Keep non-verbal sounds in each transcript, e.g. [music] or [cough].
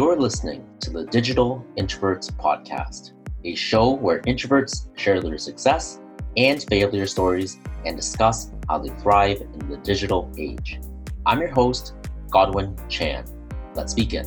You're listening to the Digital Introverts Podcast, a show where introverts share their success and failure stories and discuss how they thrive in the digital age. I'm your host, Godwin Chan. Let's begin.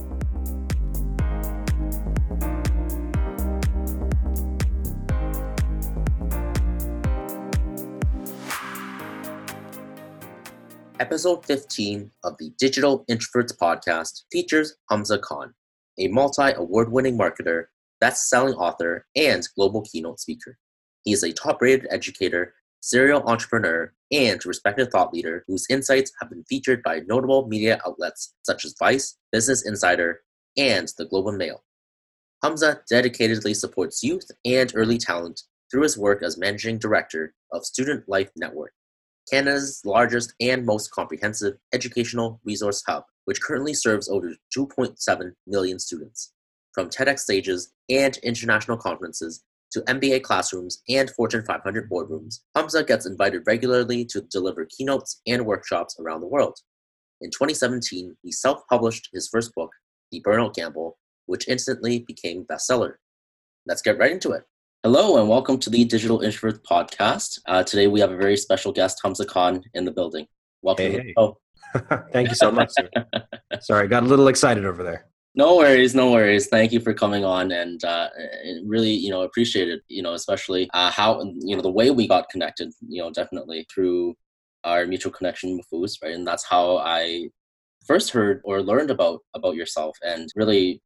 Episode 15 of the Digital Introverts podcast features Hamza Khan, a multi award winning marketer, best selling author, and global keynote speaker. He is a top rated educator, serial entrepreneur, and respected thought leader whose insights have been featured by notable media outlets such as Vice, Business Insider, and the Globe and Mail. Hamza dedicatedly supports youth and early talent through his work as managing director of Student Life Network Canada's largest and most comprehensive educational resource hub, which currently serves over 2.7 million students. From TEDx stages and international conferences to MBA classrooms and Fortune 500 boardrooms, Hamza gets invited regularly to deliver keynotes and workshops around the world. In 2017, he self published his first book, The Burnout Gamble, which instantly became a bestseller. Let's get right into it. Hello and welcome to the Digital Introvert Podcast. Uh, today we have a very special guest, Hamza Khan, in the building. Welcome. Hey, hey. [laughs] Thank you so much. [laughs] Sorry, I got a little excited over there. No worries, no worries. Thank you for coming on, and uh, really, you know, appreciate it. You know, especially uh, how you know the way we got connected. You know, definitely through our mutual connection with Foos, right? And that's how I first heard or learned about about yourself, and really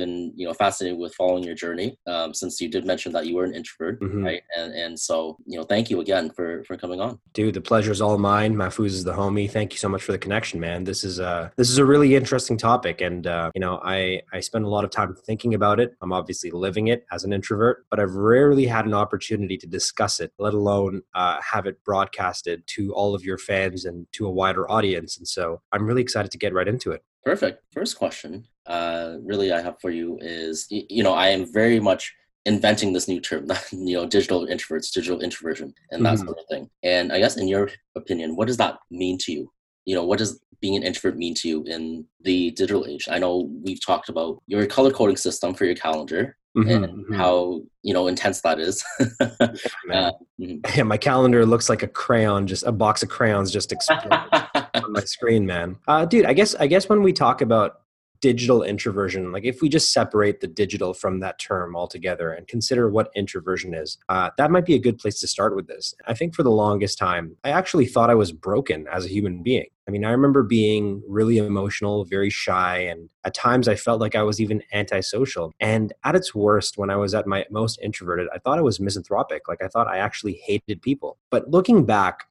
been you know fascinated with following your journey um, since you did mention that you were an introvert mm-hmm. right? And and so you know thank you again for for coming on. Dude the pleasure is all mine. Mahfouz is the homie. Thank you so much for the connection man. This is a this is a really interesting topic and uh, you know i i spend a lot of time thinking about it. I'm obviously living it as an introvert but i've rarely had an opportunity to discuss it let alone uh, have it broadcasted to all of your fans and to a wider audience and so i'm really excited to get right into it. Perfect. First question, uh, really, I have for you is you know I am very much inventing this new term, [laughs] you know, digital introverts, digital introversion, and that mm-hmm. sort of thing. And I guess, in your opinion, what does that mean to you? You know, what does being an introvert mean to you in the digital age? I know we've talked about your color coding system for your calendar, Mm-hmm, and mm-hmm. how you know intense that is. [laughs] yeah, uh, mm-hmm. [laughs] yeah, my calendar looks like a crayon, just a box of crayons just exploded on my screen, man. Uh, dude, I guess I guess when we talk about digital introversion like if we just separate the digital from that term altogether and consider what introversion is uh, that might be a good place to start with this. I think for the longest time i actually thought i was broken as a human being. I mean i remember being really emotional very shy and at times i felt like i was even antisocial. And at its worst when i was at my most introverted i thought i was misanthropic like i thought i actually hated people. But looking back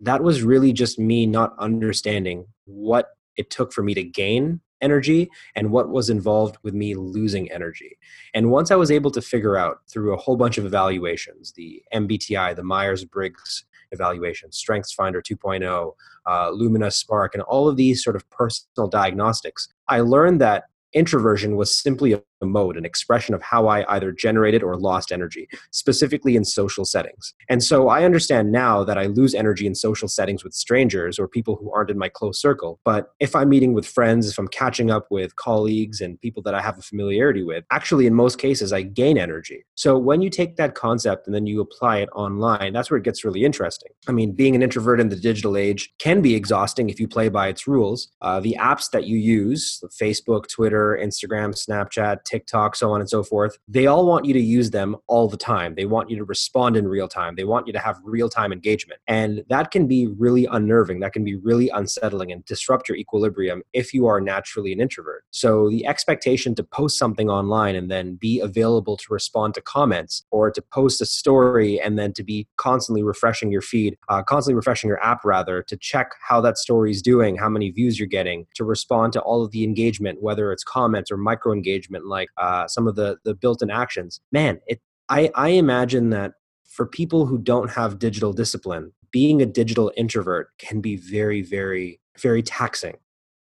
that was really just me not understanding what it took for me to gain energy and what was involved with me losing energy. And once I was able to figure out through a whole bunch of evaluations, the MBTI, the Myers Briggs evaluation, Strengths Finder 2.0, uh, Lumina Spark, and all of these sort of personal diagnostics, I learned that introversion was simply a mode, an expression of how I either generated or lost energy, specifically in social settings. And so I understand now that I lose energy in social settings with strangers or people who aren't in my close circle. But if I'm meeting with friends, if I'm catching up with colleagues and people that I have a familiarity with, actually, in most cases, I gain energy. So when you take that concept and then you apply it online, that's where it gets really interesting. I mean, being an introvert in the digital age can be exhausting if you play by its rules. Uh, the apps that you use, Facebook, Twitter, Instagram, Snapchat, TikTok, so on and so forth, they all want you to use them all the time. They want you to respond in real time. They want you to have real time engagement. And that can be really unnerving. That can be really unsettling and disrupt your equilibrium if you are naturally an introvert. So the expectation to post something online and then be available to respond to comments or to post a story and then to be constantly refreshing your feed, uh, constantly refreshing your app rather, to check how that story is doing, how many views you're getting, to respond to all of the engagement, whether it's comments or micro engagement like uh, some of the the built-in actions. Man, it I I imagine that for people who don't have digital discipline, being a digital introvert can be very very very taxing.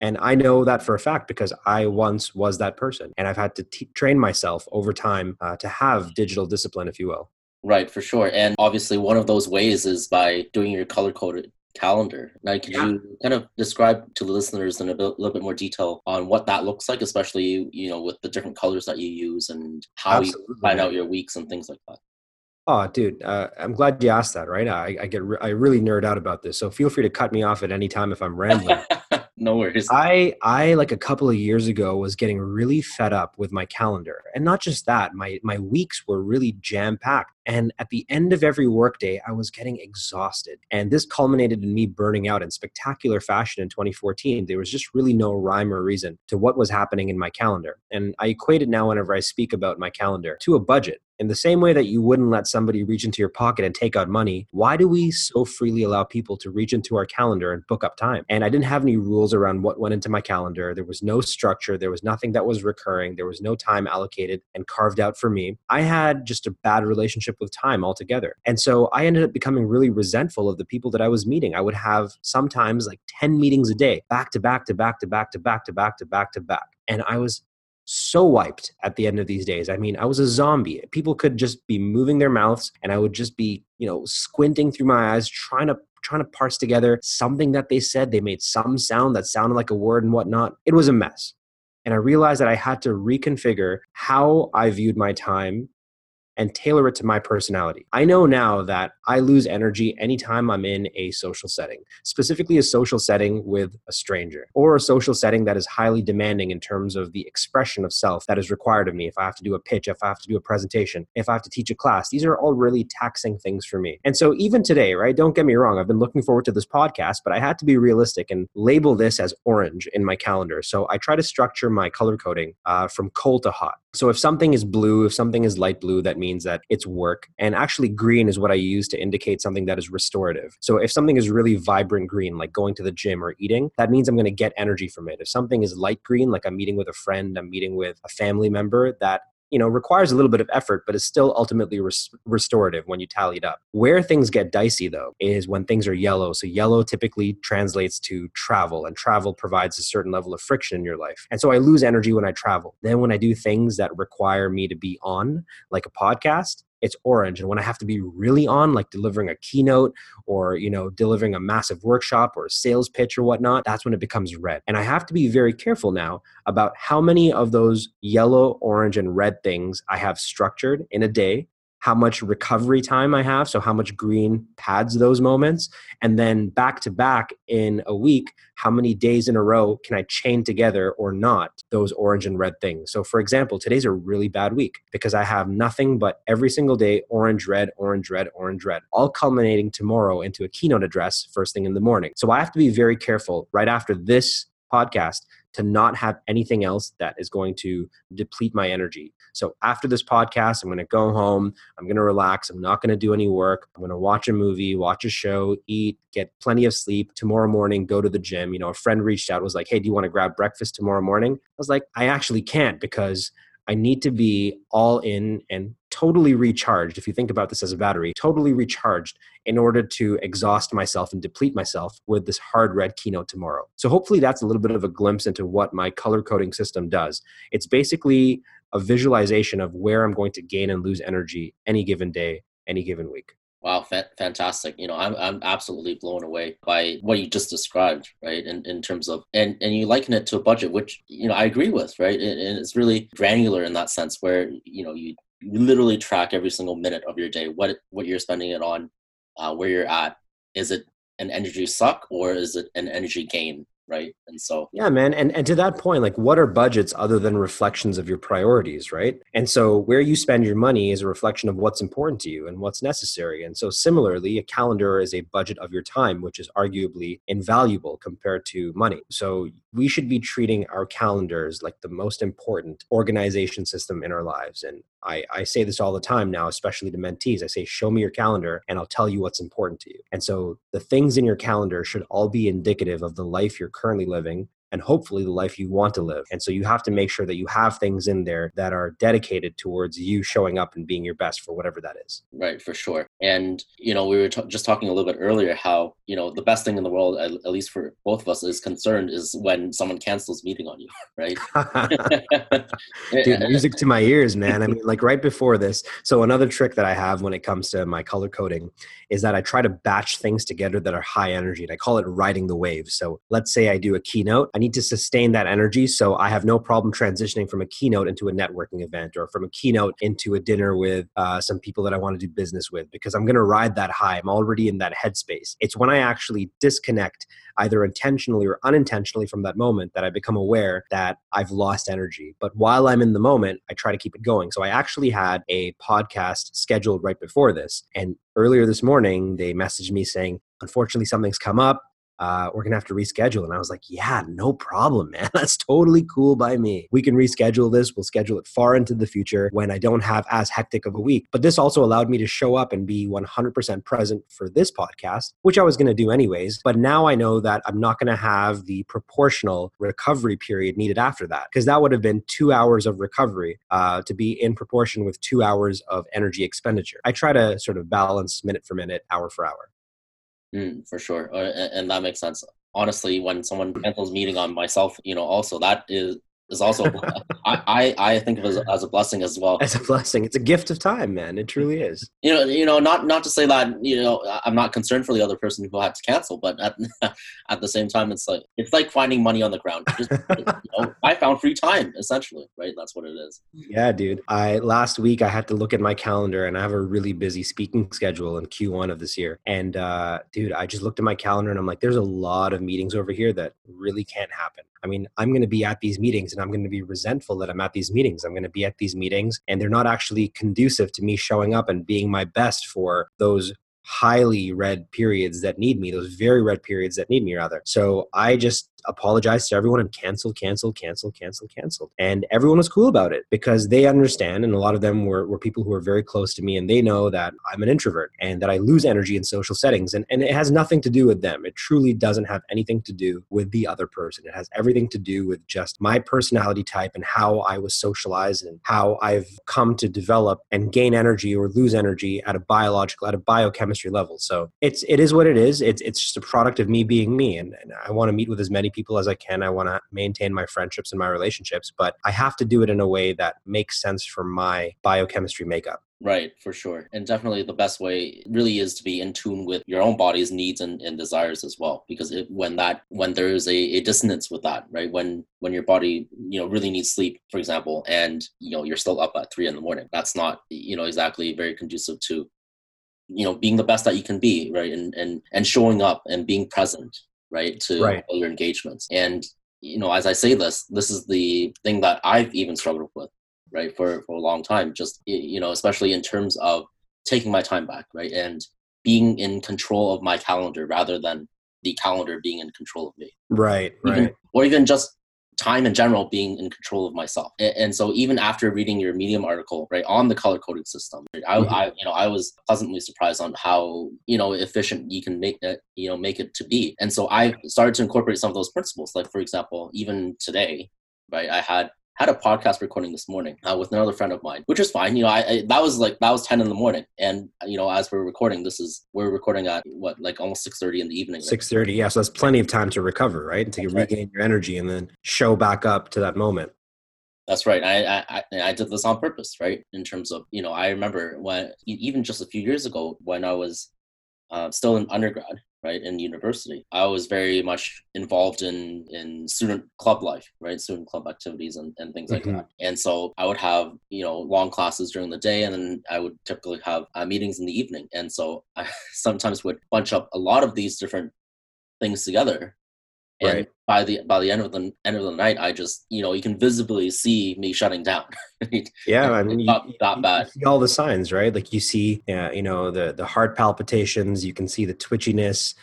And I know that for a fact because I once was that person, and I've had to t- train myself over time uh, to have digital discipline, if you will. Right, for sure. And obviously, one of those ways is by doing your color coded calendar. Now, could yeah. you kind of describe to the listeners in a bit, little bit more detail on what that looks like, especially you know with the different colors that you use and how Absolutely. you plan out your weeks and things like that? Oh, dude, uh, I'm glad you asked that. Right, I, I get re- I really nerd out about this, so feel free to cut me off at any time if I'm rambling. [laughs] no worries. I I like a couple of years ago was getting really fed up with my calendar, and not just that, my my weeks were really jam packed. And at the end of every workday, I was getting exhausted, and this culminated in me burning out in spectacular fashion in 2014. There was just really no rhyme or reason to what was happening in my calendar, and I equate it now whenever I speak about my calendar to a budget. In the same way that you wouldn't let somebody reach into your pocket and take out money, why do we so freely allow people to reach into our calendar and book up time? And I didn't have any rules around what went into my calendar. There was no structure. There was nothing that was recurring. There was no time allocated and carved out for me. I had just a bad relationship with time altogether. And so I ended up becoming really resentful of the people that I was meeting. I would have sometimes like 10 meetings a day, back to back to back to back to back to back to back to back. And I was so wiped at the end of these days. I mean, I was a zombie. People could just be moving their mouths and I would just be, you know, squinting through my eyes trying to trying to parse together something that they said. They made some sound that sounded like a word and whatnot. It was a mess. And I realized that I had to reconfigure how I viewed my time and tailor it to my personality. I know now that I lose energy anytime I'm in a social setting, specifically a social setting with a stranger or a social setting that is highly demanding in terms of the expression of self that is required of me. If I have to do a pitch, if I have to do a presentation, if I have to teach a class, these are all really taxing things for me. And so even today, right, don't get me wrong, I've been looking forward to this podcast, but I had to be realistic and label this as orange in my calendar. So I try to structure my color coding uh, from cold to hot. So if something is blue, if something is light blue, that means that it's work. And actually, green is what I use to indicate something that is restorative. So if something is really vibrant green, like going to the gym or eating, that means I'm going to get energy from it. If something is light green, like I'm meeting with a friend, I'm meeting with a family member, that you know requires a little bit of effort but is still ultimately res- restorative when you tally it up. Where things get dicey though is when things are yellow. So yellow typically translates to travel and travel provides a certain level of friction in your life. And so i lose energy when i travel. Then when i do things that require me to be on like a podcast it's orange and when i have to be really on like delivering a keynote or you know delivering a massive workshop or a sales pitch or whatnot that's when it becomes red. And i have to be very careful now about how many of those yellow orange and red things i have structured in a day how much recovery time I have, so how much green pads those moments, and then back to back in a week, how many days in a row can I chain together or not those orange and red things. So, for example, today's a really bad week because I have nothing but every single day orange, red, orange, red, orange, red, all culminating tomorrow into a keynote address first thing in the morning. So, I have to be very careful right after this podcast to not have anything else that is going to deplete my energy. So after this podcast, I'm going to go home. I'm going to relax. I'm not going to do any work. I'm going to watch a movie, watch a show, eat, get plenty of sleep. Tomorrow morning, go to the gym. You know, a friend reached out, was like, Hey, do you want to grab breakfast tomorrow morning? I was like, I actually can't because I need to be all in and totally recharged. If you think about this as a battery, totally recharged in order to exhaust myself and deplete myself with this hard red keynote tomorrow. So, hopefully, that's a little bit of a glimpse into what my color coding system does. It's basically a visualization of where I'm going to gain and lose energy any given day, any given week. Wow, fa- fantastic! You know, I'm I'm absolutely blown away by what you just described, right? In in terms of and and you liken it to a budget, which you know I agree with, right? And, and it's really granular in that sense, where you know you, you literally track every single minute of your day, what what you're spending it on, uh, where you're at. Is it an energy suck or is it an energy gain? right and so yeah man and and to that point like what are budgets other than reflections of your priorities right and so where you spend your money is a reflection of what's important to you and what's necessary and so similarly a calendar is a budget of your time which is arguably invaluable compared to money so we should be treating our calendars like the most important organization system in our lives and I, I say this all the time now, especially to mentees. I say, show me your calendar and I'll tell you what's important to you. And so the things in your calendar should all be indicative of the life you're currently living and hopefully the life you want to live. And so you have to make sure that you have things in there that are dedicated towards you showing up and being your best for whatever that is. Right, for sure. And, you know, we were t- just talking a little bit earlier how, you know, the best thing in the world, at, at least for both of us, is concerned is when someone cancels meeting on you, right? [laughs] [laughs] Dude, music to my ears, man. I mean, like right before this. So, another trick that I have when it comes to my color coding is that I try to batch things together that are high energy. And I call it riding the wave. So, let's say I do a keynote, I need to sustain that energy. So, I have no problem transitioning from a keynote into a networking event or from a keynote into a dinner with uh, some people that I want to do business with because I'm going to ride that high. I'm already in that headspace. It's when I actually disconnect either intentionally or unintentionally from that moment that I become aware that I've lost energy. But while I'm in the moment, I try to keep it going. So I actually had a podcast scheduled right before this. And earlier this morning, they messaged me saying, unfortunately, something's come up uh, we're gonna have to reschedule. And I was like, yeah, no problem, [laughs] man. That's totally cool by me. We can reschedule this. We'll schedule it far into the future when I don't have as hectic of a week. But this also allowed me to show up and be 100% present for this podcast, which I was gonna do anyways. But now I know that I'm not gonna have the proportional recovery period needed after that, because that would have been two hours of recovery uh, to be in proportion with two hours of energy expenditure. I try to sort of balance minute for minute, hour for hour. Mm, for sure, uh, and that makes sense. Honestly, when someone cancels meeting on myself, you know, also that is is also I, I think of it as, as, a blessing as well. As a blessing, it's a gift of time, man. It truly is. You know, you know, not not to say that you know I'm not concerned for the other person who had to cancel, but at, [laughs] at the same time, it's like it's like finding money on the ground. Just, you know, I found free time, essentially, right? That's what it is. Yeah, dude. I last week I had to look at my calendar, and I have a really busy speaking schedule in Q1 of this year. And uh, dude, I just looked at my calendar, and I'm like, there's a lot of meetings over here that really can't happen. I mean, I'm going to be at these meetings and I'm going to be resentful that I'm at these meetings. I'm going to be at these meetings and they're not actually conducive to me showing up and being my best for those highly red periods that need me, those very red periods that need me, rather. So I just apologized to everyone and canceled, canceled, canceled, canceled, canceled. And everyone was cool about it because they understand. And a lot of them were, were people who are very close to me and they know that I'm an introvert and that I lose energy in social settings. And, and it has nothing to do with them. It truly doesn't have anything to do with the other person. It has everything to do with just my personality type and how I was socialized and how I've come to develop and gain energy or lose energy at a biological, at a biochemistry level. So it's it is what it is. It's it's just a product of me being me, and, and I want to meet with as many people as I can. I want to maintain my friendships and my relationships, but I have to do it in a way that makes sense for my biochemistry makeup. Right, for sure. And definitely the best way really is to be in tune with your own body's needs and, and desires as well. Because it, when that when there is a, a dissonance with that, right? When when your body, you know, really needs sleep, for example, and you know, you're still up at three in the morning, that's not, you know, exactly very conducive to you know being the best that you can be right and and and showing up and being present right to right. all your engagements. And you know as i say this this is the thing that i've even struggled with right for for a long time just you know especially in terms of taking my time back right and being in control of my calendar rather than the calendar being in control of me. Right even, right. or even just time in general being in control of myself. And, so even after reading your medium article right on the color coding system right, I, mm-hmm. I, you know i was pleasantly surprised on how you know efficient you can make it you know make it to be. And so i started to incorporate some of those principles. Like for example even today right i had had a podcast recording this morning uh, with another friend of mine, which is fine. You know, I, I, that was like that was ten in the morning, and you know, as we're recording, this is we're recording at what like almost six thirty in the evening. Six thirty, yeah. So that's plenty of time to recover, right, to that's regain right. your energy and then show back up to that moment. That's right. I, I I did this on purpose, right? In terms of you know, I remember when even just a few years ago when I was uh, still in undergrad, right in university. I was very much involved in in student club life right student club activities and, and things mm-hmm. like that. And so i would have you know long classes during the day and then i would typically have uh, meetings in the evening. And so i [laughs] sometimes would bunch up a lot of these different things together and right. by the by the end of the end of the night, I just you know you can visibly see me shutting down. [laughs] yeah, I mean, not, you, not bad. You all the signs, right? Like you see, uh, you know, the the heart palpitations. You can see the twitchiness.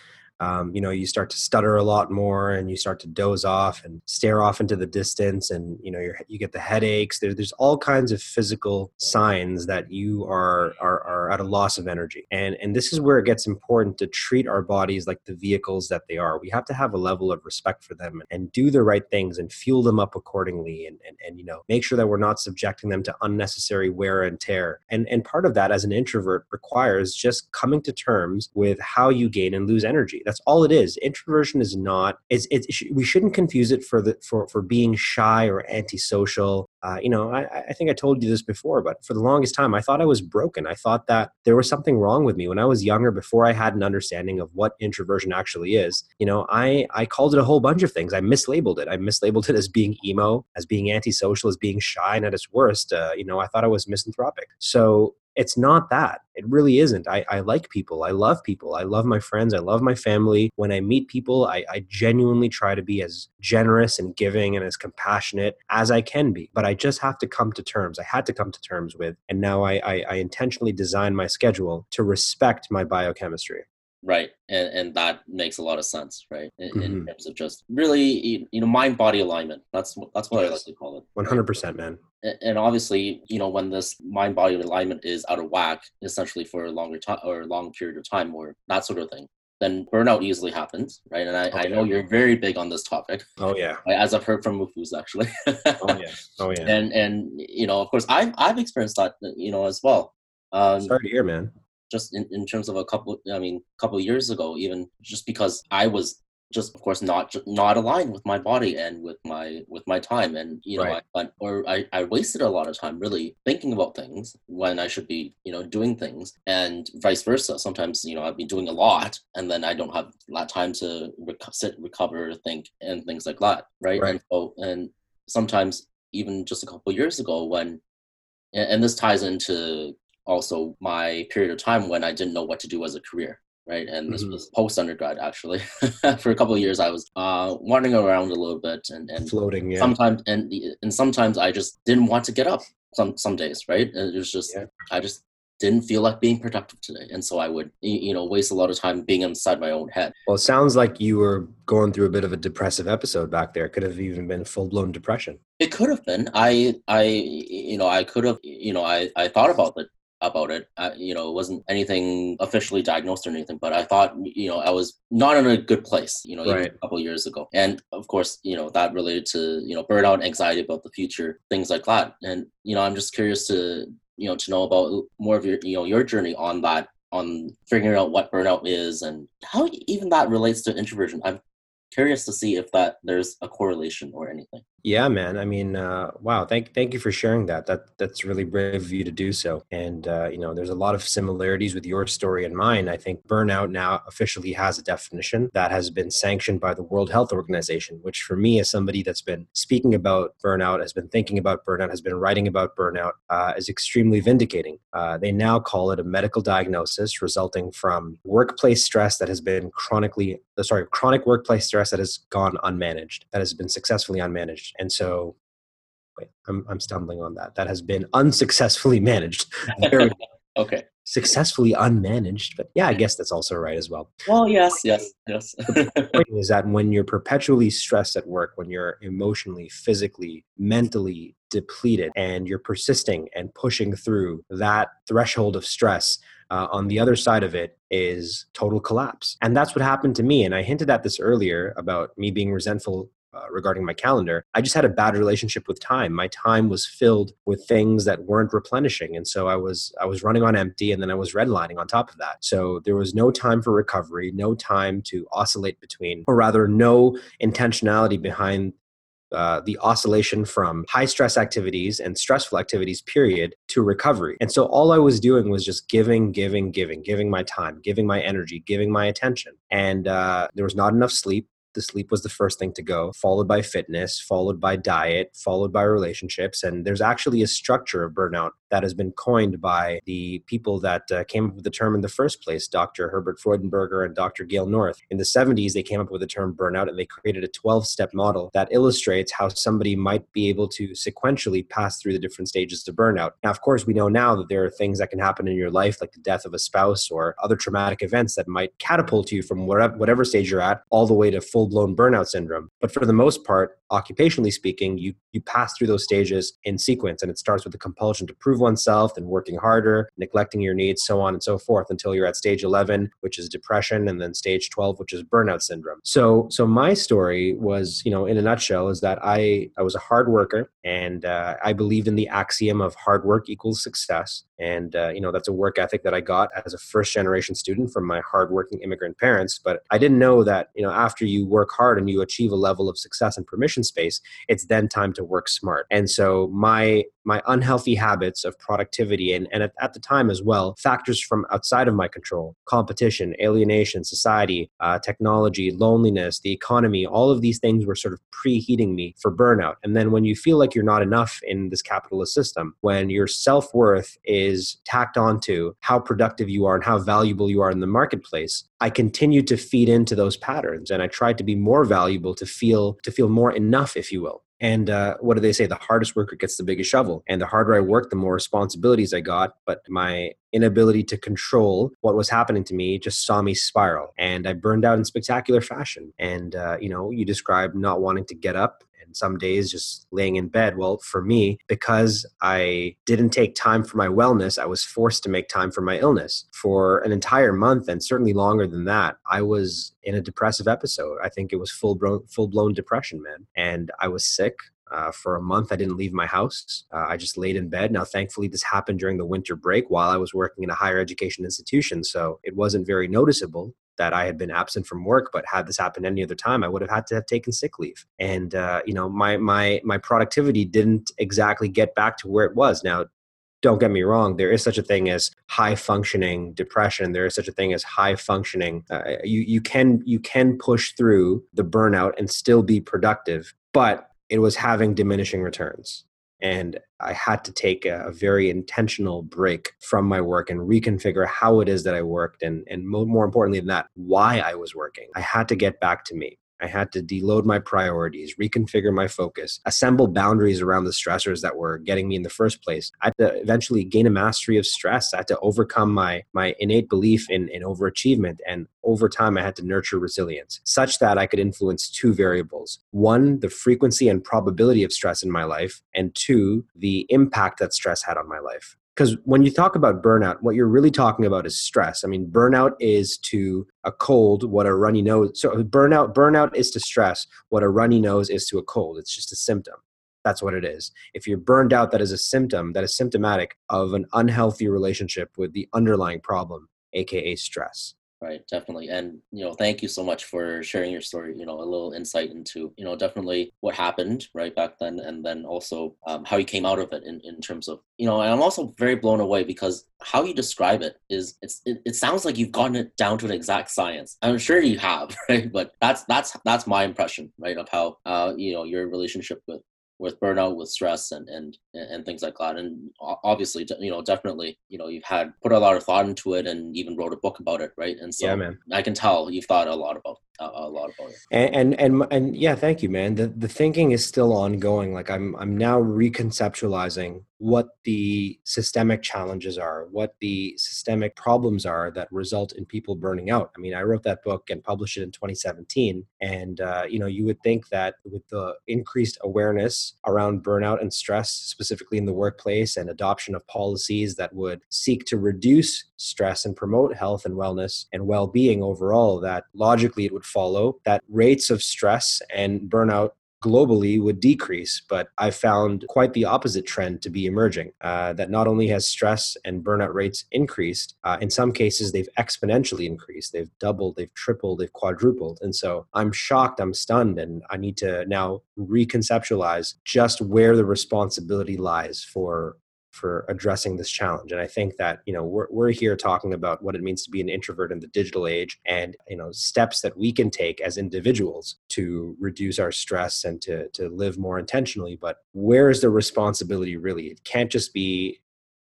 Um, you know you start to stutter a lot more and you start to doze off and stare off into the distance and you know you get the headaches. There, there's all kinds of physical signs that you are, are are at a loss of energy. And and this is where it gets important to treat our bodies like the vehicles that they are. We have to have a level of respect for them and do the right things and fuel them up accordingly and and, and you know make sure that we're not subjecting them to unnecessary wear and tear. And and part of that as an introvert requires just coming to terms with how you gain and lose energy all it is. Introversion is not it's, it's we shouldn't confuse it for the for for being shy or antisocial. Uh, you know I, I think i told you this before but for the longest time i thought i was broken. I thought that there was something wrong with me. When i was younger before i had an understanding of what introversion actually is you know i i called it a whole bunch of things. I mislabeled it. I mislabeled it as being emo as being antisocial as being shy and at its worst uh, you know i thought i was misanthropic. So it's not that. It really isn't. I, I like people. I love people. I love my friends. I love my family. When I meet people, I, I genuinely try to be as generous and giving and as compassionate as I can be. But I just have to come to terms. I had to come to terms with. And now I, I, I intentionally design my schedule to respect my biochemistry right and and that makes a lot of sense right in, mm-hmm. in terms of just really you know mind body alignment that's that's what yes. i like to call it 100% man and obviously you know when this mind body alignment is out of whack essentially for a longer time or a long period of time or that sort of thing then burnout easily happens, right? And I, oh, I know you're very big on this topic. Oh yeah. [laughs] As I've heard from Mahfouz actually. oh yeah. Oh yeah. [laughs] And and you know, of course, I've I've experienced that, you know, as well. Um, Sorry to hear, man just in, in terms of a couple i mean a couple years ago even just because i was just of course not not aligned with my body and with my with my time and you know right. I, or I, I wasted a lot of time really thinking about things when i should be you know doing things and vice versa sometimes you know I've been doing a lot and then i don't have a that time to rec- sit recover think and things like that right, right. and so and sometimes even just a couple years ago when and this ties into also my period of time when I didn't know what to do as a career. Right, and this mm-hmm. was post undergrad actually. [laughs] For a couple of years, I was uh, wandering around a little bit and, and floating. Yeah. Sometimes and and sometimes I just didn't want to get up. Some some days, right? It was just yeah. I just didn't feel like being productive today and so i would you know waste a lot of time being inside my own head well it sounds like you were going through a bit of a depressive episode back there it could have even been full-blown depression it could have been i i you know i could have you know i i thought about it about it. I, you know, it wasn't anything officially diagnosed or anything, but I thought, you know, I was not in a good place, you know, right. a couple years ago. And of course, you know, that related to, you know, burnout, anxiety about the future, things like that. And, you know, I'm just curious to, you know, to know about more of your, you know, your journey on that, on figuring out what burnout is and how even that relates to introversion. I'm curious to see if that there's a correlation or anything. Yeah, man. I mean, uh, wow. Thank, thank you for sharing that. That that's really brave of you to do so. And uh, you know, there's a lot of similarities with your story and mine. I think burnout now officially has a definition that has been sanctioned by the World Health Organization. Which, for me, as somebody that's been speaking about burnout, has been thinking about burnout, has been writing about burnout, uh, is extremely vindicating. Uh, they now call it a medical diagnosis resulting from workplace stress that has been chronically, uh, sorry, chronic workplace stress that has gone unmanaged, that has been successfully unmanaged and so wait, I'm, I'm stumbling on that. That has been unsuccessfully [laughs] managed. [laughs] okay. Successfully unmanaged, but yeah, I guess that's also right as well. Well, yes, yes, yes. [laughs] the point is that when you're perpetually stressed at work, when you're emotionally, physically, mentally depleted, and you're persisting and pushing through that threshold of stress, uh, on the other side of it is total collapse. And that's what happened to me. And I hinted at this earlier about me being resentful uh, regarding my calendar. I just had a bad relationship with time. My time was filled with things that weren't replenishing, and so I was I was running on empty, and then I was redlining on top of that. So there was no time for recovery, no time to oscillate between, or rather, no intentionality behind uh, the oscillation from high stress activities and stressful activities, period, to recovery. And so all I was doing was just giving, giving, giving, giving my time, giving my energy, giving my attention. And uh, there was not enough sleep the sleep was the first thing to go, followed by fitness, followed by diet, followed by relationships. And there's actually a structure of burnout that has been coined by the people that uh, came up with the term in the first place, Dr. Herbert Freudenberger and Dr. Gail North. In the 70s, they came up with the term burnout and they created a 12 step model that illustrates how somebody might be able to sequentially pass through the different stages of burnout. Now, of course, we know now that there are things that can happen in your life, like the death of a spouse or other traumatic events that might catapult you from whatever, whatever stage you're at all the way to full blown burnout syndrome. But for the most part, occupationally speaking, you, you pass through those stages in sequence and it starts with the compulsion to prove oneself and working harder, neglecting your needs, so on and so forth until you're at stage 11, which is depression, and then stage 12, which is burnout syndrome. So, so my story was, you know, in a nutshell, is that I, I was a hard worker and uh, I believed in the axiom of hard work equals success. And, uh, you know, that's a work ethic that I got as a first generation student from my hardworking immigrant parents. But I didn't know that, you know, after you work hard and you achieve a level of success and permission space, it's then time to work smart. And so my my unhealthy habits of productivity and, and at, at, the time as well factors from outside of my control competition alienation society uh, technology loneliness the economy all of these things were sort of preheating me for burnout. And then when you feel like you're not enough in this capitalist system when your self-worth is tacked onto how productive you are and how valuable you are in the marketplace i continued to feed into those patterns and i tried to be more valuable to feel to feel more enough if you will and uh, what do they say? The hardest worker gets the biggest shovel. And the harder I worked, the more responsibilities I got. But my inability to control what was happening to me just saw me spiral. And I burned out in spectacular fashion. And, uh, you know, you described not wanting to get up and some days just laying in bed. Well, for me, because I didn't take time for my wellness, I was forced to make time for my illness. For an entire month and certainly longer than that, I was in a depressive episode. I think it was full blown full blown depression, man. And I was sick. Uh, for a month, I didn't leave my house. Uh, I just laid in bed. Now, thankfully, this happened during the winter break while I was working in a higher education institution. So it wasn't very noticeable that I had been absent from work, but had this happened any other time, I would have had to have taken sick leave. And uh, you know, my my my productivity didn't exactly get back to where it was. Now, don't get me wrong, there is such a thing as high functioning depression. There is such a thing as high functioning. Uh, you you can you can push through the burnout and still be productive, but it was having diminishing returns and I had to take a, a, very intentional break from my work and reconfigure how it is that I worked, and and more importantly than that, why I was working. I had to get back to me. I had to deload my priorities, reconfigure my focus, assemble boundaries around the stressors that were getting me in the first place. I had to eventually gain a mastery of stress. I had to overcome my, my innate belief in, in overachievement. And over time, I had to nurture resilience such that I could influence two variables one, the frequency and probability of stress in my life, and two, the impact that stress had on my life because when you talk about burnout what you're really talking about is stress. I mean burnout is to a cold what a runny nose so burnout burnout is to stress what a runny nose is to a cold. It's just a symptom. That's what it is. If you're burned out that is a symptom that is symptomatic of an unhealthy relationship with the underlying problem aka stress Right, definitely. And, you know, thank you so much for sharing your story, you know, a little insight into, you know, definitely what happened right back then. And then also um, how you came out of it in, in terms of, you know, and I'm also very blown away because how you describe it is, it's, it, it sounds like you've gotten it down to an exact science. I'm sure you have, [laughs] right? But that's, that's, that's my impression, right? Of how, uh, you know, your relationship with, with burnout with stress and and and things like that. And obviously you know definitely you know you've had put a lot of thought into it and even wrote a book about it right? And so yeah, man. i can tell you've thought a lot about a lot about it. And, and and and yeah thank you man. The the thinking is still ongoing. Like i'm i'm now reconceptualizing what the systemic challenges are, what the systemic problems are that result in people burning out. I mean, I wrote that book and published it in 2017, and uh, you know, you would think that with the increased awareness around burnout and stress, specifically in the workplace, and adoption of policies that would seek to reduce stress and promote health and wellness and well-being overall, that logically it would follow that rates of stress and burnout globally would decrease, but I found quite the opposite trend to be emerging. Uh, that not only has stress and burnout rates increased, uh, in some cases they've exponentially increased. They've doubled, they've tripled, they've quadrupled. And so I'm shocked, I'm stunned, and I need to now reconceptualize just where the responsibility lies for for addressing this challenge. And I think that, you know, we're, we're here talking about what it means to be an introvert in the digital age and, you know, steps that we can take as individuals to reduce our stress and to, to live more intentionally. But where is the responsibility really? It can't just be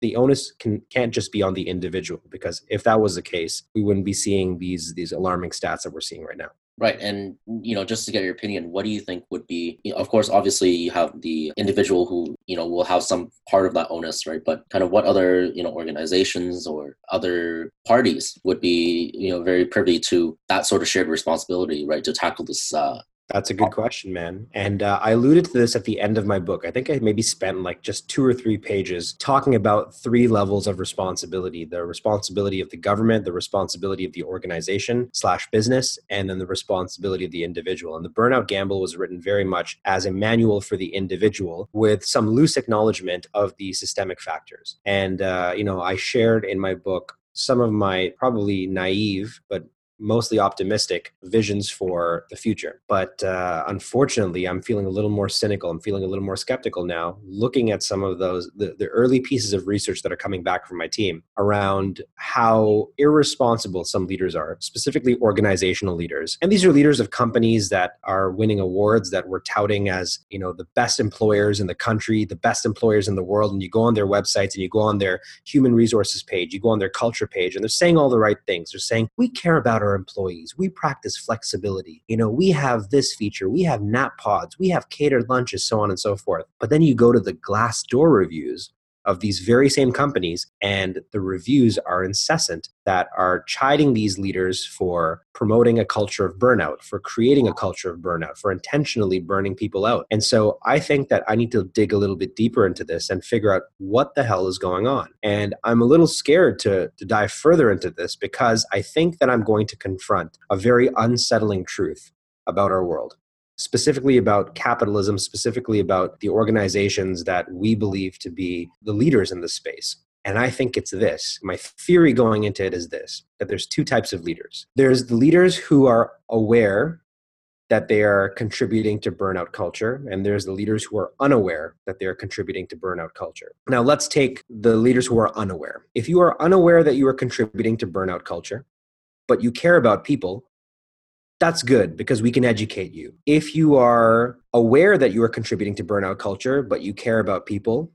the onus can can't just be on the individual because if that was the case, we wouldn't be seeing these these alarming stats that we're seeing right now. Right. And, you know, just to get your opinion, what do you think would be, of course, obviously you have the individual who, you know, will have some part of that onus, right? But kind of what other, you know, organizations or other parties would be, you know, very privy to that sort of shared responsibility, right? To tackle this uh, that's a good question, man. And uh, I alluded to this at the end of my book. I think I maybe spent like just two or three pages talking about three levels of responsibility the responsibility of the government, the responsibility of the organization slash business, and then the responsibility of the individual. And the Burnout Gamble was written very much as a manual for the individual with some loose acknowledgement of the systemic factors. And, uh, you know, I shared in my book some of my probably naive but mostly optimistic visions for the future. But uh, unfortunately, I'm feeling a little more cynical. I'm feeling a little more skeptical now, looking at some of those, the, the early pieces of research that are coming back from my team around how irresponsible some leaders are, specifically organizational leaders. And these are leaders of companies that are winning awards that we're touting as, you know, the best employers in the country, the best employers in the world. And you go on their websites and you go on their human resources page, you go on their culture page, and they're saying all the right things. They're saying, we care about our our employees. We practice flexibility. You know, we have this feature, we have nap pods, we have catered lunches, so on and so forth. But then you go to the Glassdoor reviews of these very same companies, and the reviews are incessant that are chiding these leaders for promoting a culture of burnout, for creating a culture of burnout, for intentionally burning people out. And so I think that I need to dig a little bit deeper into this and figure out what the hell is going on. And I'm a little scared to, to dive further into this because I think that I'm going to confront a very unsettling truth about our world specifically about capitalism, specifically about the organizations that we believe to be the leaders in the space. And I think it's this. My theory going into it is this that there's two types of leaders. There's the leaders who are aware that they are contributing to burnout culture, and there's the leaders who are unaware that they are contributing to burnout culture. Now, let's take the leaders who are unaware. If you are unaware that you are contributing to burnout culture, but you care about people, that's good because we can educate you. If you are aware that you are contributing to burnout culture, but you care about people,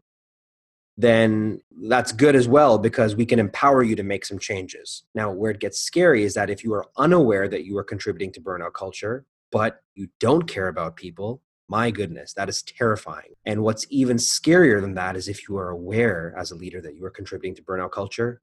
then that's good as well because we can empower you to make some changes. Now, where it gets scary is that if you are unaware that you are contributing to burnout culture, but you don't care about people, my goodness, that is terrifying. And what's even scarier than that is if you are aware as a leader that you are contributing to burnout culture,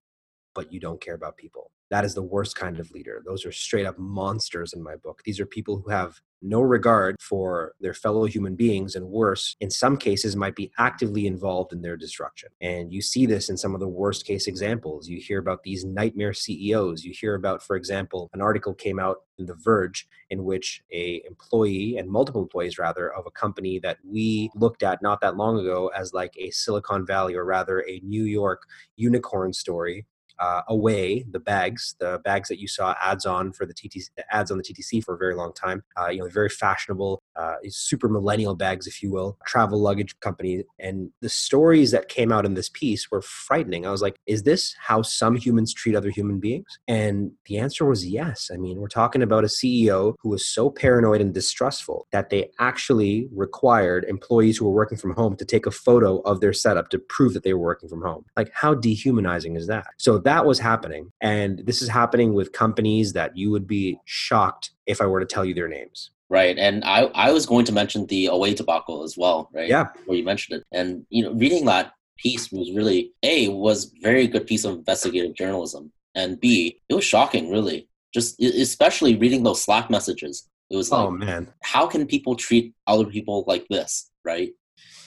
but you don't care about people. That is the worst kind of leader. Those are straight up monsters in my book. These are people who have no regard for their fellow human beings, and worse, in some cases, might be actively involved in their destruction. And you see this in some of the worst case examples. You hear about these nightmare CEOs. You hear about, for example, an article came out in The Verge in which a employee and multiple employees rather of a company that we looked at not that long ago as like a Silicon Valley or rather a New York unicorn story uh, Away the bags, the bags that you saw ads on for the TTC, ads on the TTC for a very long time. Uh, you know, very fashionable, uh, super millennial bags, if you will, travel luggage company. And the stories that came out in this piece were frightening. I was like, is this how some humans treat other human beings? And the answer was yes. I mean, we're talking about a CEO who was so paranoid and distrustful that they actually required employees who were working from home to take a photo of their setup to prove that they were working from home. Like, how dehumanizing is that? So that was happening. And this is happening with companies that you would be shocked if I were to tell you their names. Right. And I, I was going to mention the Away debacle as well, right? Yeah. Where you mentioned it. And, you know, reading that piece was really, A, was very good piece of investigative journalism. And B, it was shocking, really. Just especially reading those Slack messages. It was like, oh, man. How can people treat other people like this? Right.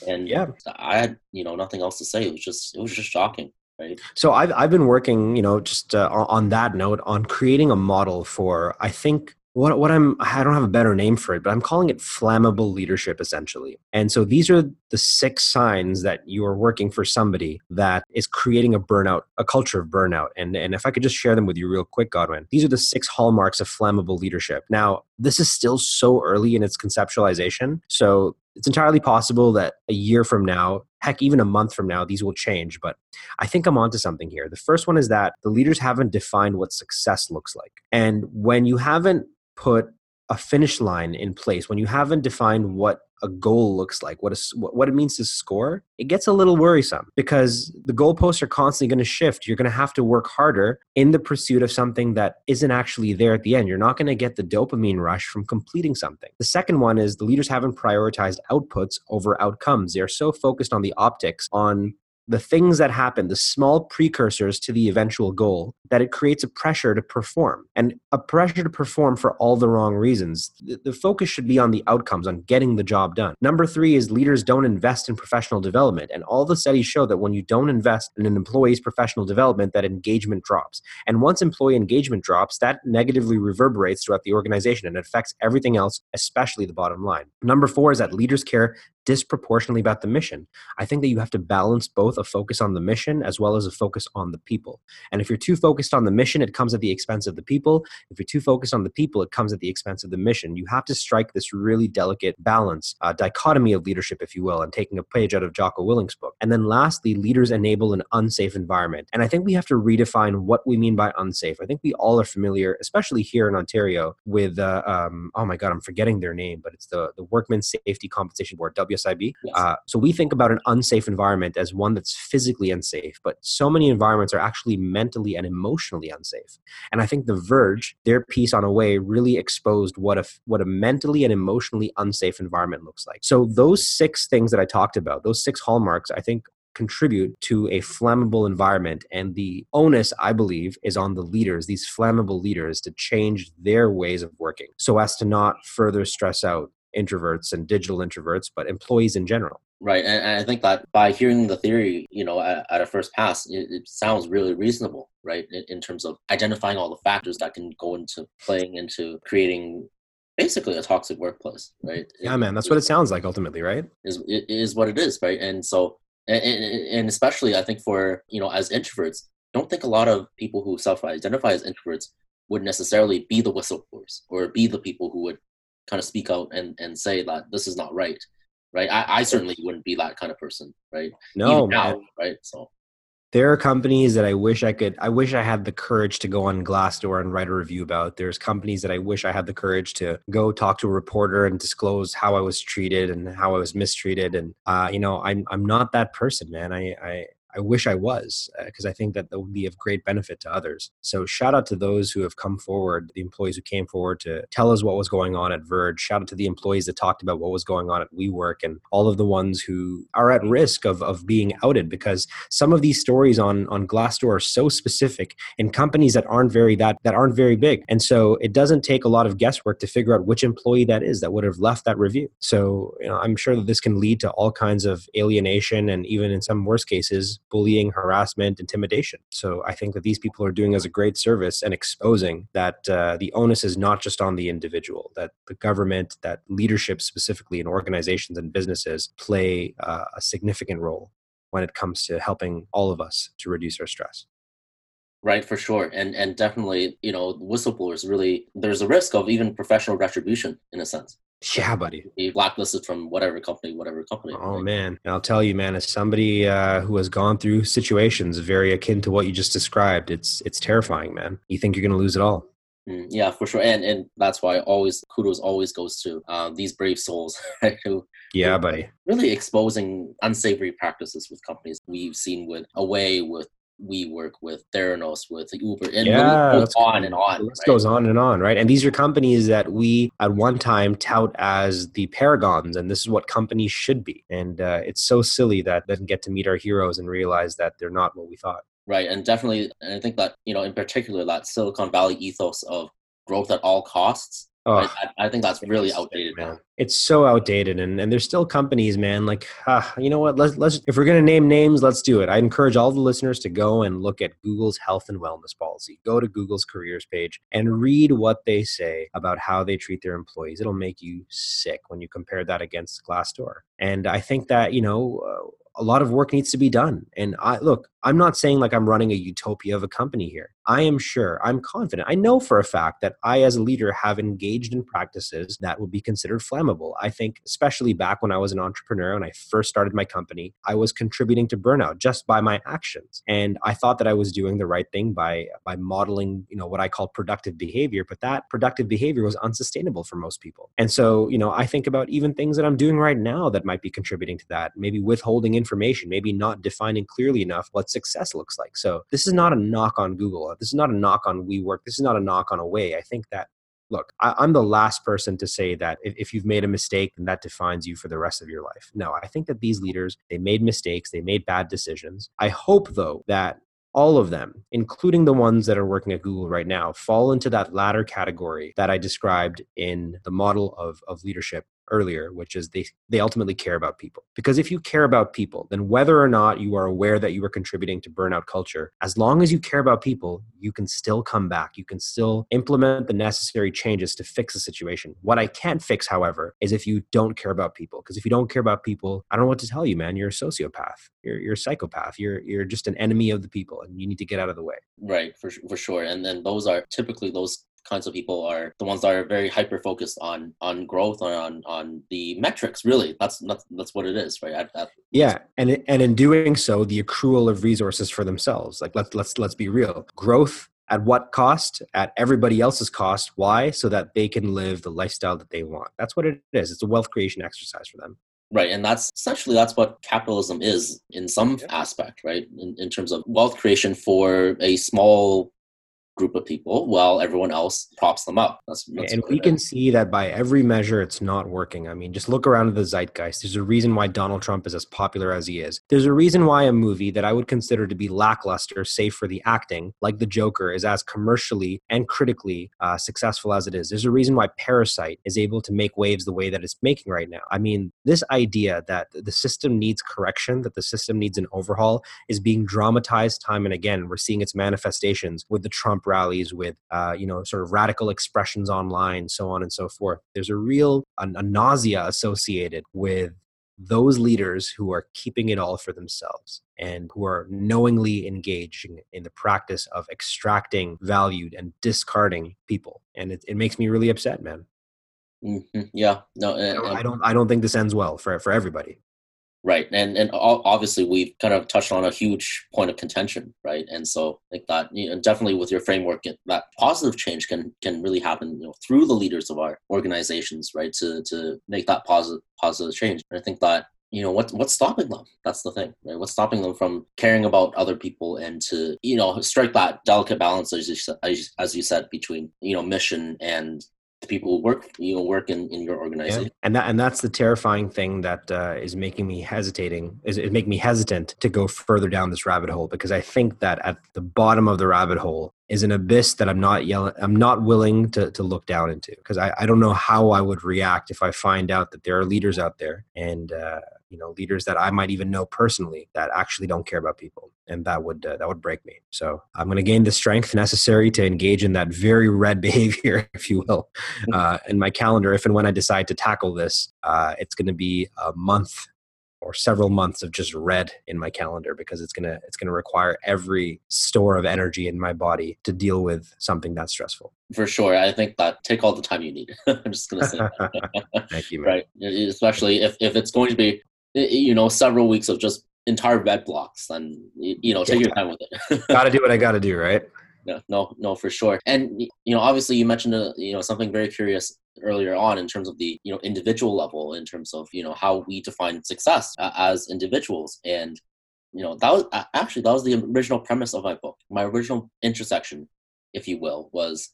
And yeah, I had, you know, nothing else to say. It was just, it was just shocking. Right. So I've I've been working, you know, just uh, on that note, on creating a model for I think what what I'm I don't have a better name for it, but I'm calling it flammable leadership essentially. And so these are the six signs that you are working for somebody that is creating a burnout, a culture of burnout. And and if I could just share them with you real quick, Godwin, these are the six hallmarks of flammable leadership. Now, this is still so early in its conceptualization, so it's entirely possible that a year from now, heck, even a month from now, these will change. But I think I'm onto something here. The first one is that the leaders haven't defined what success looks like. And when you haven't put a finish line in place, when you haven't defined what a goal looks like, what, a, what it means to score, it gets a little worrisome because the goalposts are constantly going to shift. You're going to have to work harder in the pursuit of something that isn't actually there at the end. You're not going to get the dopamine rush from completing something. The second one is the leaders haven't prioritized outputs over outcomes. They are so focused on the optics, on the things that happen, the small precursors to the eventual goal, that it creates a pressure to perform and a pressure to perform for all the wrong reasons. The, focus should be on the outcomes, on getting the job done. Number three is leaders don't invest in professional development. And all the studies show that when you don't invest in an employee's professional development, that engagement drops. And once employee engagement drops, that negatively reverberates throughout the organization and affects everything else, especially the bottom line. Number four is that leaders care disproportionately about the mission. I think that you have to balance both a focus on the mission as well as a focus on the people. And if you're too focused on the mission, it comes at the expense of the people. If you're too focused on the people, it comes at the expense of the mission. You have to strike this really delicate balance, uh, dichotomy of leadership, if you will, and taking a page out of Jocko Willink's book. And then lastly, leaders enable an unsafe environment. And I think we have to redefine what we mean by unsafe. I think we all are familiar, especially here in Ontario, with, uh, um, oh my God, I'm forgetting their name, but it's the, the Workmen's Safety Compensation Board, Yes. Uh, so we think about an unsafe environment as one that's physically unsafe, but so many environments are actually mentally and emotionally unsafe. And I think The Verge, their piece on Away, really exposed what a what a mentally and emotionally unsafe environment looks like. So those six things that I talked about, those six hallmarks, I think contribute to a flammable environment. And the onus, I believe, is on the leaders, these flammable leaders, to change their ways of working so as to not further stress out introverts and digital introverts, but employees in general. Right, and, I think that by hearing the theory, you know, at, at a first pass, it, it, sounds really reasonable, right? In, in, terms of identifying all the factors that can go into playing into creating basically a toxic workplace, right? Yeah, it, man, that's what it sounds like ultimately, right? Is it is what it is, right? And so, and, and especially I think for you know as introverts, don't think a lot of people who self-identify as introverts would necessarily be the whistleblowers or be the people who would kind of speak out and, and say that this is not right right? I, I certainly wouldn't be that kind of person right? No now, right? So. There are companies that I wish I could I wish I had the courage to go on Glassdoor and write a review about. There's companies that I wish I had the courage to go talk to a reporter and disclose how I was treated and how I was mistreated and uh, you know I'm I'm not that person man. I I I wish I was because uh, I think that that would be of great benefit to others. So shout out to those who have come forward, the employees who came forward to tell us what was going on at Verge. Shout out to the employees that talked about what was going on at WeWork and all of the ones who are at risk of, of being outed because some of these stories on, on Glassdoor are so specific in companies that aren't very that that aren't very big. And so it doesn't take a lot of guesswork to figure out which employee that is that would have left that review. So you know, I'm sure that this can lead to all kinds of alienation and even in some worst cases bullying, harassment, intimidation. So I think that these people are doing us a great service and exposing that uh, the onus is not just on the individual, that the government, that leadership specifically in organizations and businesses play uh, a significant role when it comes to helping all of us to reduce our stress right for sure and and definitely you know whistleblowers really there's a risk of even professional retribution in a sense yeah, buddy. Be blacklisted from whatever company, whatever company. Oh right? man, and I'll tell you, man, as somebody uh, who has gone through situations very akin to what you just described, it's it's terrifying, man. You think you're going to lose it all. Mm, yeah, for sure, and and that's why always kudos always goes to uh, these brave souls, [laughs] right? Who yeah, who buddy, really exposing unsavory practices with companies. We've seen with Away, with WeWork with Theranos, with Uber, and yeah, goes on and on. This right? goes on and on, right? And these are companies that we at one time tout as the paragons, and this is what companies should be. And uh, it's so silly that doesn't get to meet our heroes and realize that they're not what we thought. Right, and definitely, and I think that you know, in particular, that Silicon Valley ethos of growth at all costs I, I, think that's really outdated, man. It's so outdated, and, and there's still companies, man. Like, uh, you know what? Let's let's if we're gonna name names, let's do it. I encourage all the listeners to go and look at Google's health and wellness policy. Go to Google's careers page and read what they say about how they treat their employees. It'll make you sick when you compare that against Glassdoor. And I think that you know. Uh, a lot of work needs to be done. And I look, I'm not saying like I'm running a utopia of a company here. I am sure, I'm confident. I know for a fact that I, as a leader, have engaged in practices that would be considered flammable. I think, especially back when I was an entrepreneur and I first started my company, I was contributing to burnout just by my actions. And I thought that I was doing the right thing by by modeling, you know, what I call productive behavior, but that productive behavior was unsustainable for most people. And so, you know, I think about even things that I'm doing right now that might be contributing to that, maybe withholding information, maybe not defining clearly enough what success looks like. So, this is not a knock on Google. Uh, this is not a knock on WeWork. This is not a knock on Away. I think that look, I, am the last person to say that if, if, you've made a mistake, then that defines you for the rest of your life. No, I think that these leaders, they made mistakes, they made bad decisions. I hope, though, that all of them, including the ones that are working at Google right now, fall into that latter category that I described in the model of, of leadership earlier, which is they, they ultimately care about people. Because if you care about people, then whether or not you are aware that you are contributing to burnout culture, as long as you care about people, you can still come back. You can still implement the necessary changes to fix the situation. What I can't fix, however, is if you don't care about people. Because if you don't care about people, I don't know what to tell you, man. You're a sociopath. You're, you're a psychopath. You're, you're just an enemy of the people and you need to get out of the way. Right, for, for sure. And then those are typically those kinds of people are the ones that are very hyper focused on on growth or on on the metrics really. That's that's, that's what it is right? At, yeah and and in doing so the accrual of resources for themselves. Like let's let's let's be real. Growth at what cost? At everybody else's cost. Why? So that they can live the lifestyle that they want. That's what it is. It's a wealth creation exercise for them. Right, and that's essentially that's what capitalism is in some aspect, right? In, in terms of wealth creation for a small group of people while everyone else props them up. That's, that's and we can see that by every measure, it's not working. I mean, just look around at the zeitgeist. There's a reason why Donald Trump is as popular as he is. There's a reason why a movie that I would consider to be lackluster, save for the acting, like The Joker, is as commercially and critically uh, successful as it is. There's a reason why Parasite is able to make waves the way that it's making right now. I mean, this idea that the system needs correction, that the system needs an overhaul, is being dramatized time and again. We're seeing its manifestations with the Trump rallies with uh, you know sort of radical expressions online so on and so forth there's a real a, a nausea associated with those leaders who are keeping it all for themselves and who are knowingly engaging in the practice of extracting valued and discarding people and it, it makes me really upset man mm-hmm. yeah no uh, I don't i don't think this ends well for for everybody right and and obviously we've kind of touched on a huge point of contention right? And so like that you know definitely with your framework that positive change can can really happen you know through the leaders of our organizations right to to make that positive positive change. And i think that you know what what's stopping them? That's the thing right? What's stopping them from caring about other people and to you know strike that delicate balance as you, as you said between you know mission and the people who work you know work in, in your organization yeah. and that and that's the terrifying thing that uh, is making me hesitating is it make me hesitant to go further down this rabbit hole because i think that at the bottom of the rabbit hole is an abyss that i'm not yelling i'm not willing to, to look down into because I, I don't know how i would react if i find out that there are leaders out there and uh, you know leaders that I might even know personally that actually don't care about people, and that would uh, that would break me. So I'm going to gain the strength necessary to engage in that very red [laughs] behavior, if you will, mm-hmm. uh, in my calendar. If and when I decide to tackle this, uh, it's going to be a month or several months of just red in my calendar because it's gonna it's gonna require every store of energy in my body to deal with something that's stressful. For sure, I think that take all the time you need. [laughs] I'm just gonna say, [laughs] thank you, man. right? Especially if if it's going to be you know several weeks of just entire red blocks and you know take yeah. your time with it. [laughs] Gotta do what i gotta do right? Yeah no no for sure. And you know obviously you mentioned uh, you know something very curious earlier on in terms of the you know individual level in terms of you know how we define success uh, as individuals. And you know that was actually that was the original premise of my book. My original intersection if you will was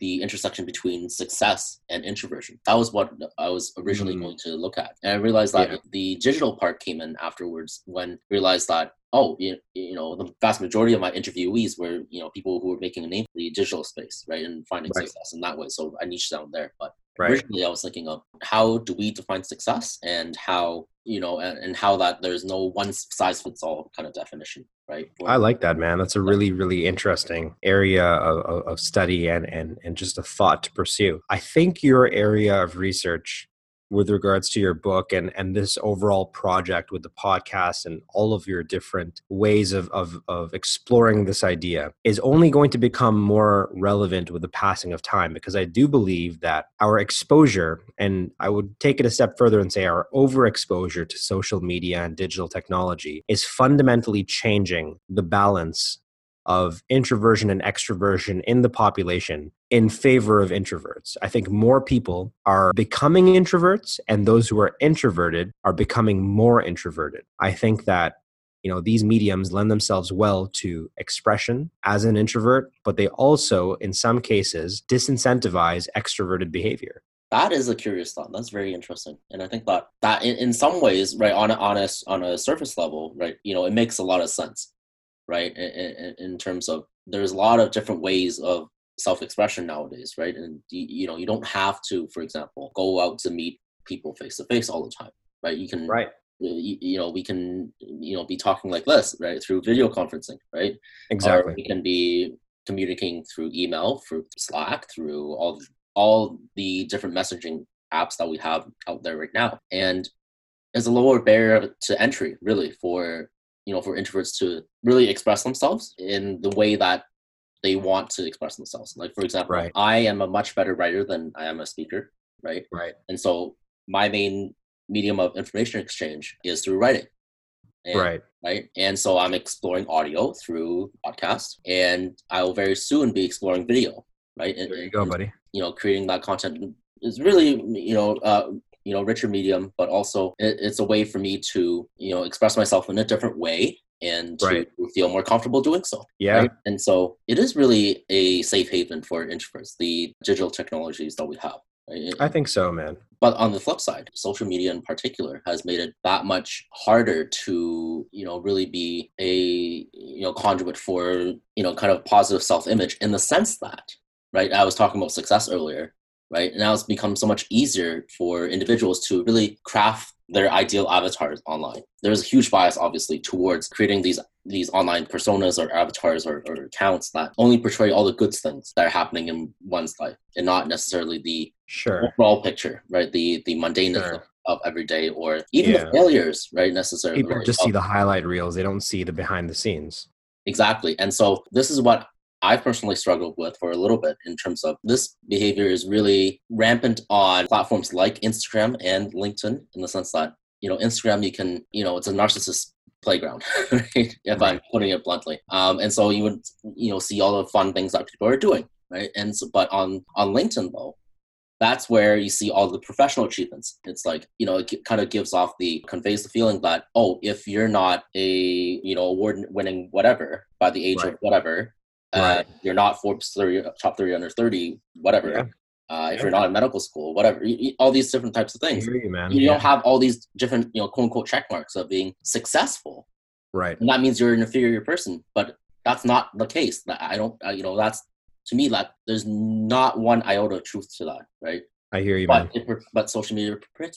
the intersection between success and introversion. That was what I was originally mm. going to look at. And I realized that yeah. the digital part came in afterwards when I realized that, oh, you, you know, the vast majority of my interviewees were, you know, people who were making a name for the digital space, right? And finding right. success in that way. So I niched down there. But right. originally I was thinking of how do we define success and how you know, and, and how that there's no one size fits all kind of definition, right? I like that, man. That's a really, really interesting area of, of study and, and, and just a thought to pursue. I think your area of research with regards to your book and and this overall project with the podcast and all of your different ways of of, of exploring this idea is only going to become more relevant with the passing of time because I do believe that our exposure and I would take it a step further and say our overexposure to social media and digital technology is fundamentally changing the balance of introversion and extroversion in the population in favor of introverts. I think more people are becoming introverts, and those who are introverted are becoming more introverted. I think that you know these mediums lend themselves well to expression as an introvert but they also in some cases disincentivize extroverted behavior that is a curious thought that's very interesting and i think that that in, in some ways right on a, on a on a surface level right you know it makes a lot of sense right? In, in, in terms of there's a lot of different ways of self-expression nowadays, right? And you, you know, you don't have to, for example, go out to meet people face to face all the time, right? You can, right? You, you, know, we can, you know, be talking like this, right, through video conferencing, right? Exactly. Or we can be communicating through email, through Slack, through all all the different messaging apps that we have out there right now, and there's a lower barrier to entry, really, for you know for introverts to really express themselves in the way that they want to express themselves. Like for example right. i am a much better writer than i am a speaker right? Right. And so my main medium of information exchange is through writing. And, right. right? And so i'm exploring audio through podcast and i will very soon be exploring video right? There you go and, buddy. you know creating that content is really you know uh, you know richer medium but also it, it's a way for me to you know express myself in a different way and to right. feel more comfortable doing so yeah right? and so it is really a safe haven for introverts the digital technologies that we have right? i think so man but on the flip side social media in particular has made it that much harder to you know really be a you know conduit for you know kind of positive self-image in the sense that right i was talking about success earlier right? Now it's become so much easier for individuals to really craft their ideal avatars online. There's a huge bias, obviously, towards creating these these online personas or avatars or, or accounts that only portray all the good things that are happening in one's life and not necessarily the sure overall picture, right? The the mundane sure. of every day or even yeah. the failures, right? Necessarily. People just see the highlight reels. They don't see the behind the scenes. Exactly. And so this is what I've personally struggled with for a little bit in terms of this behavior is really rampant on platforms like Instagram and LinkedIn in the sense that, you know, Instagram, you can, you know, it's a narcissist playground, [laughs] right? if I'm putting it bluntly. Um, and so you would, you know, see all the fun things that people are doing, right? And so, but on, on LinkedIn though, that's where you see all the professional achievements. It's like, you know, it kind of gives off the, conveys the feeling that, oh, if you're not a, you know, award winning whatever by the age right. of whatever, uh, you're not Forbes 30, top 30 under 30, whatever. Yeah. Uh, if yeah. you're not in medical school, whatever, you, you, all these different types of things. You, man. you yeah. don't have all these different, you know, quote unquote check marks of being successful. Right. And that means you're an inferior person, but that's not the case. I don't, you know, that's to me like there's not one iota of truth to that, right? I hear you, but man. It, but social media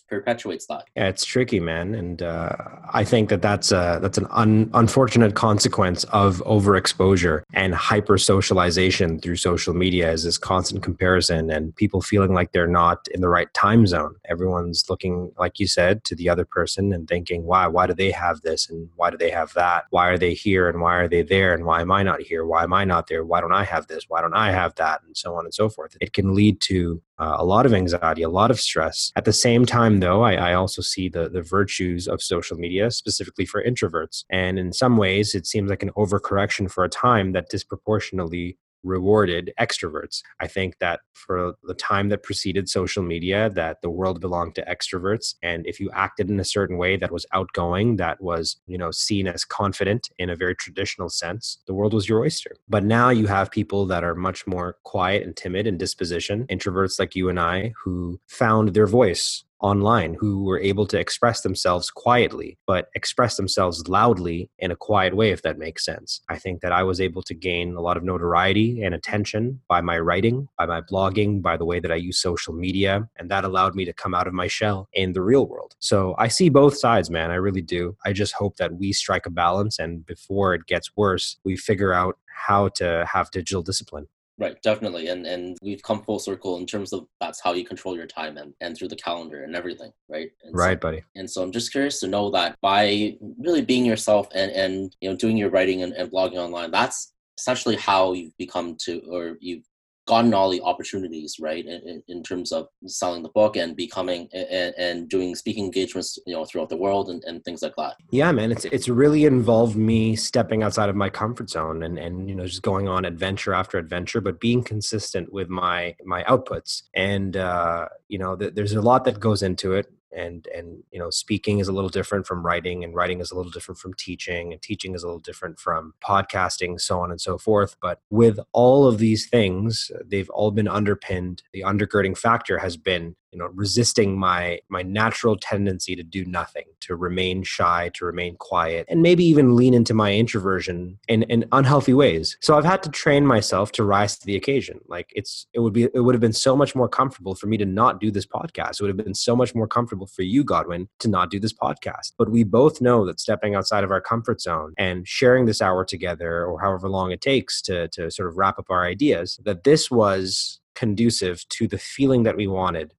perpetuates that. Yeah, it's tricky, man, and uh, I think that that's a, that's an un, unfortunate consequence of overexposure and hyper socialization through social media. Is this constant comparison and people feeling like they're not in the right time zone? Everyone's looking, like you said, to the other person and thinking, "Why? Why do they have this? And why do they have that? Why are they here? And why are they there? And why am I not here? Why am I not there? Why don't I have this? Why don't I have that? And so on and so forth. It can lead to uh, a lot of anxiety, a lot of stress. At the same time, though, I, I, also see the, the virtues of social media, specifically for introverts. And in some ways, it seems like an overcorrection for a time that disproportionately rewarded extroverts. I think that for the time that preceded social media, that the world belonged to extroverts. And if you acted in a certain way that was outgoing, that was, you know, seen as confident in a very traditional sense, the world was your oyster. But now you have people that are much more quiet and timid in disposition, introverts like you and I, who found their voice online who were able to express themselves quietly, but express themselves loudly in a quiet way, if that makes sense. I think that I was able to gain a lot of notoriety and attention by my writing, by my blogging, by the way that I use social media, and that allowed me to come out of my shell in the real world. So I see both sides, man. I really do. I just hope that we strike a balance and before it gets worse, we figure out how to have digital discipline. Right, definitely. And and we've come full circle in terms of that's how you control your time and, and through the calendar and everything, right? And right, so, buddy. And so I'm just curious to know that by really being yourself and, and you know doing your writing and, and blogging online, that's essentially how you've become to or you've gotten all the opportunities right in, in, terms of selling the book and becoming and, and, doing speaking engagements you know throughout the world and, and things like that. Yeah man it's it's really involved me stepping outside of my comfort zone and and you know just going on adventure after adventure but being consistent with my my outputs. And uh you know th- there's a lot that goes into it and and you know speaking is a little different from writing and writing is a little different from teaching and teaching is a little different from podcasting so on and so forth. But with all of these things they've all been underpinned. The undergirding factor has been you know resisting my my natural tendency to do nothing to remain shy to remain quiet and maybe even lean into my introversion in in unhealthy ways. So i've had to train myself to rise to the occasion. Like it's it would be it would have been so much more comfortable for me to not do this podcast. It would have been so much more comfortable for you godwin to not do this podcast. But we both know that stepping outside of our comfort zone and sharing this hour together or however long it takes to to sort of wrap up our ideas that this was conducive to the feeling that we wanted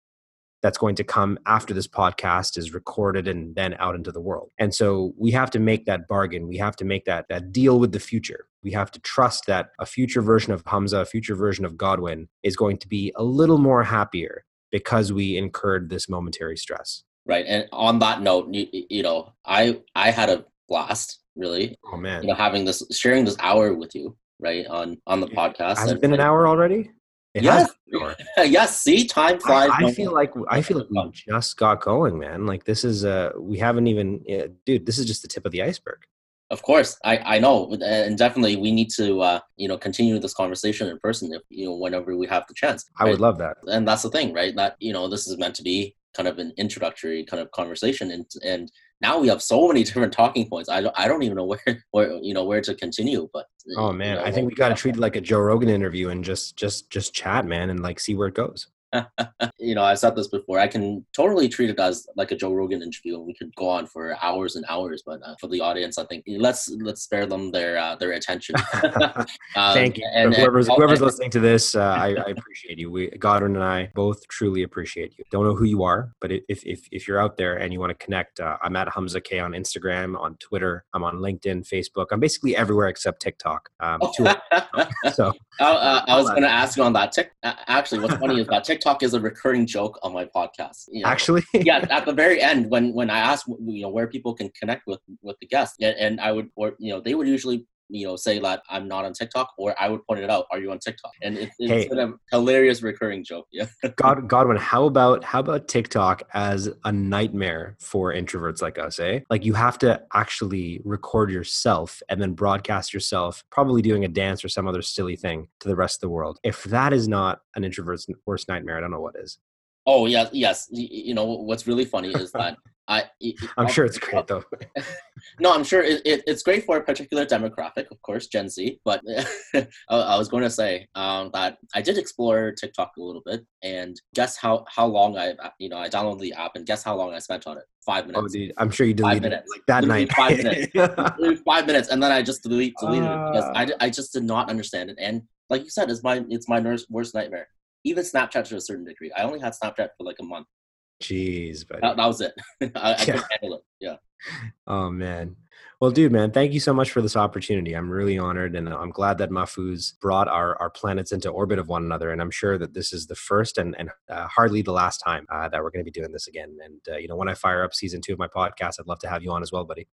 that's going to come after this podcast is recorded and then out into the world. And so we have to make that bargain. We have to make that that deal with the future. We have to trust that a future version of Hamza, a future version of Godwin is going to be a little more happier because we incurred this momentary stress. Right. And on that note, you, you know, I I had a blast really. Oh man. You know, having this sharing this hour with you, right, on on the podcast. Has it been an hour already? It yes. [laughs] yes. See, time flies. I, I feel like I feel like we just got going, man. Like this is uh we haven't even, uh, dude. This is just the tip of the iceberg. Of course, I I know, and definitely we need to uh you know continue this conversation in person if you know whenever we have the chance. Right? I would love that. And that's the thing, right? That you know this is meant to be kind of an introductory kind of conversation, and and now we have so many [laughs] different talking points. I don't, I don't even know where, [laughs] where you know where to continue. But oh man, you know, I think we got to treat it like a Joe Rogan interview and just just just chat, man, and like see where it goes. You know, I've said this before. I can totally treat it as like a Joe Rogan interview, and we could go on for hours and hours. But uh, for the audience, I think let's let's spare them their uh, their attention. [laughs] [laughs] um, Thank you. And, whoever's and, whoever's listening to this, uh, I, I, appreciate you. We Godwin and I both truly appreciate you. Don't know who you are, but if if if you're out there and you want to connect, uh, I'm at Hamza K on Instagram, on Twitter, I'm on LinkedIn, Facebook. I'm basically everywhere except TikTok. Um, [laughs] so uh, I was going to ask you on that. Tick, actually, what's funny is that TikTok is a recurring joke on my podcast. You know? Actually, [laughs] yeah. At the very end, when when I ask you know where people can connect with with the guests, and, and I would or you know they would usually you know say like I'm not on TikTok, or I would point it out. Are you on TikTok? And it's, it's hey, a hilarious recurring joke. Yeah. [laughs] God, Godwin, how about how about TikTok as a nightmare for introverts like us? Eh, like you have to actually record yourself and then broadcast yourself, probably doing a dance or some other silly thing to the rest of the world. If that is not an introvert's worst nightmare, I don't know what is. Oh yes, yes. You know what's really funny is that [laughs] I, I'm sure it's great though. [laughs] no, I'm sure it, it, it's great for a particular demographic, of course, Gen Z. But [laughs] I, I, was going to say um, that I did explore TikTok a little bit, and guess how how long I you know I downloaded the app, and guess how long I spent on it? Five minutes. Oh, dude, I'm sure you deleted it like that Literally night. Five minutes. five minutes, and then I just delete, deleted uh, it because I, I just did not understand it. And like you said, it's my it's my worst nightmare. Even Snapchat to a certain degree. I only had Snapchat for like a month Jeez, buddy. That, that was it. [laughs] I, I yeah. handle it. Yeah. [laughs] Oh man. Well, dude, man, thank you so much for this opportunity. I'm really honored, and I'm glad that Mahfouz brought our, our planets into orbit of one another. And I'm sure that this is the first and, and uh, hardly the last time uh, that we're going to be doing this again. And uh, you know, when I fire up season two of my podcast, I'd love to have you on as well, buddy.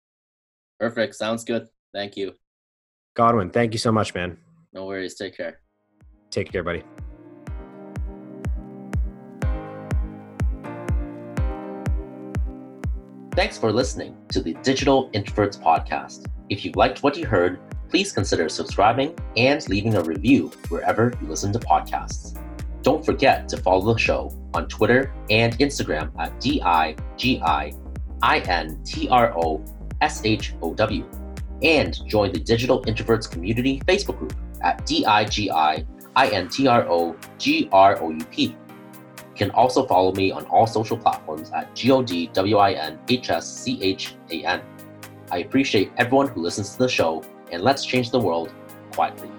Perfect. Sounds good. Thank you, Godwin. Thank you so much, man. No worries. Take care. Take care, buddy. Thanks for listening to the Digital Introverts Podcast. If you liked what you heard, please consider subscribing and leaving a review wherever you listen to podcasts. Don't forget to follow the show on Twitter and Instagram at D-I-G-I-I-N-T-R-O-S-H-O-W and join the Digital Introverts Community Facebook group at D-I-G-I-I-N-T-R-O-G-R-O-U-P can also follow me on all social platforms at G-O-D-W-I-N-H-S-C-H-A-N. I appreciate everyone who listens to the show, and let's change the world quietly.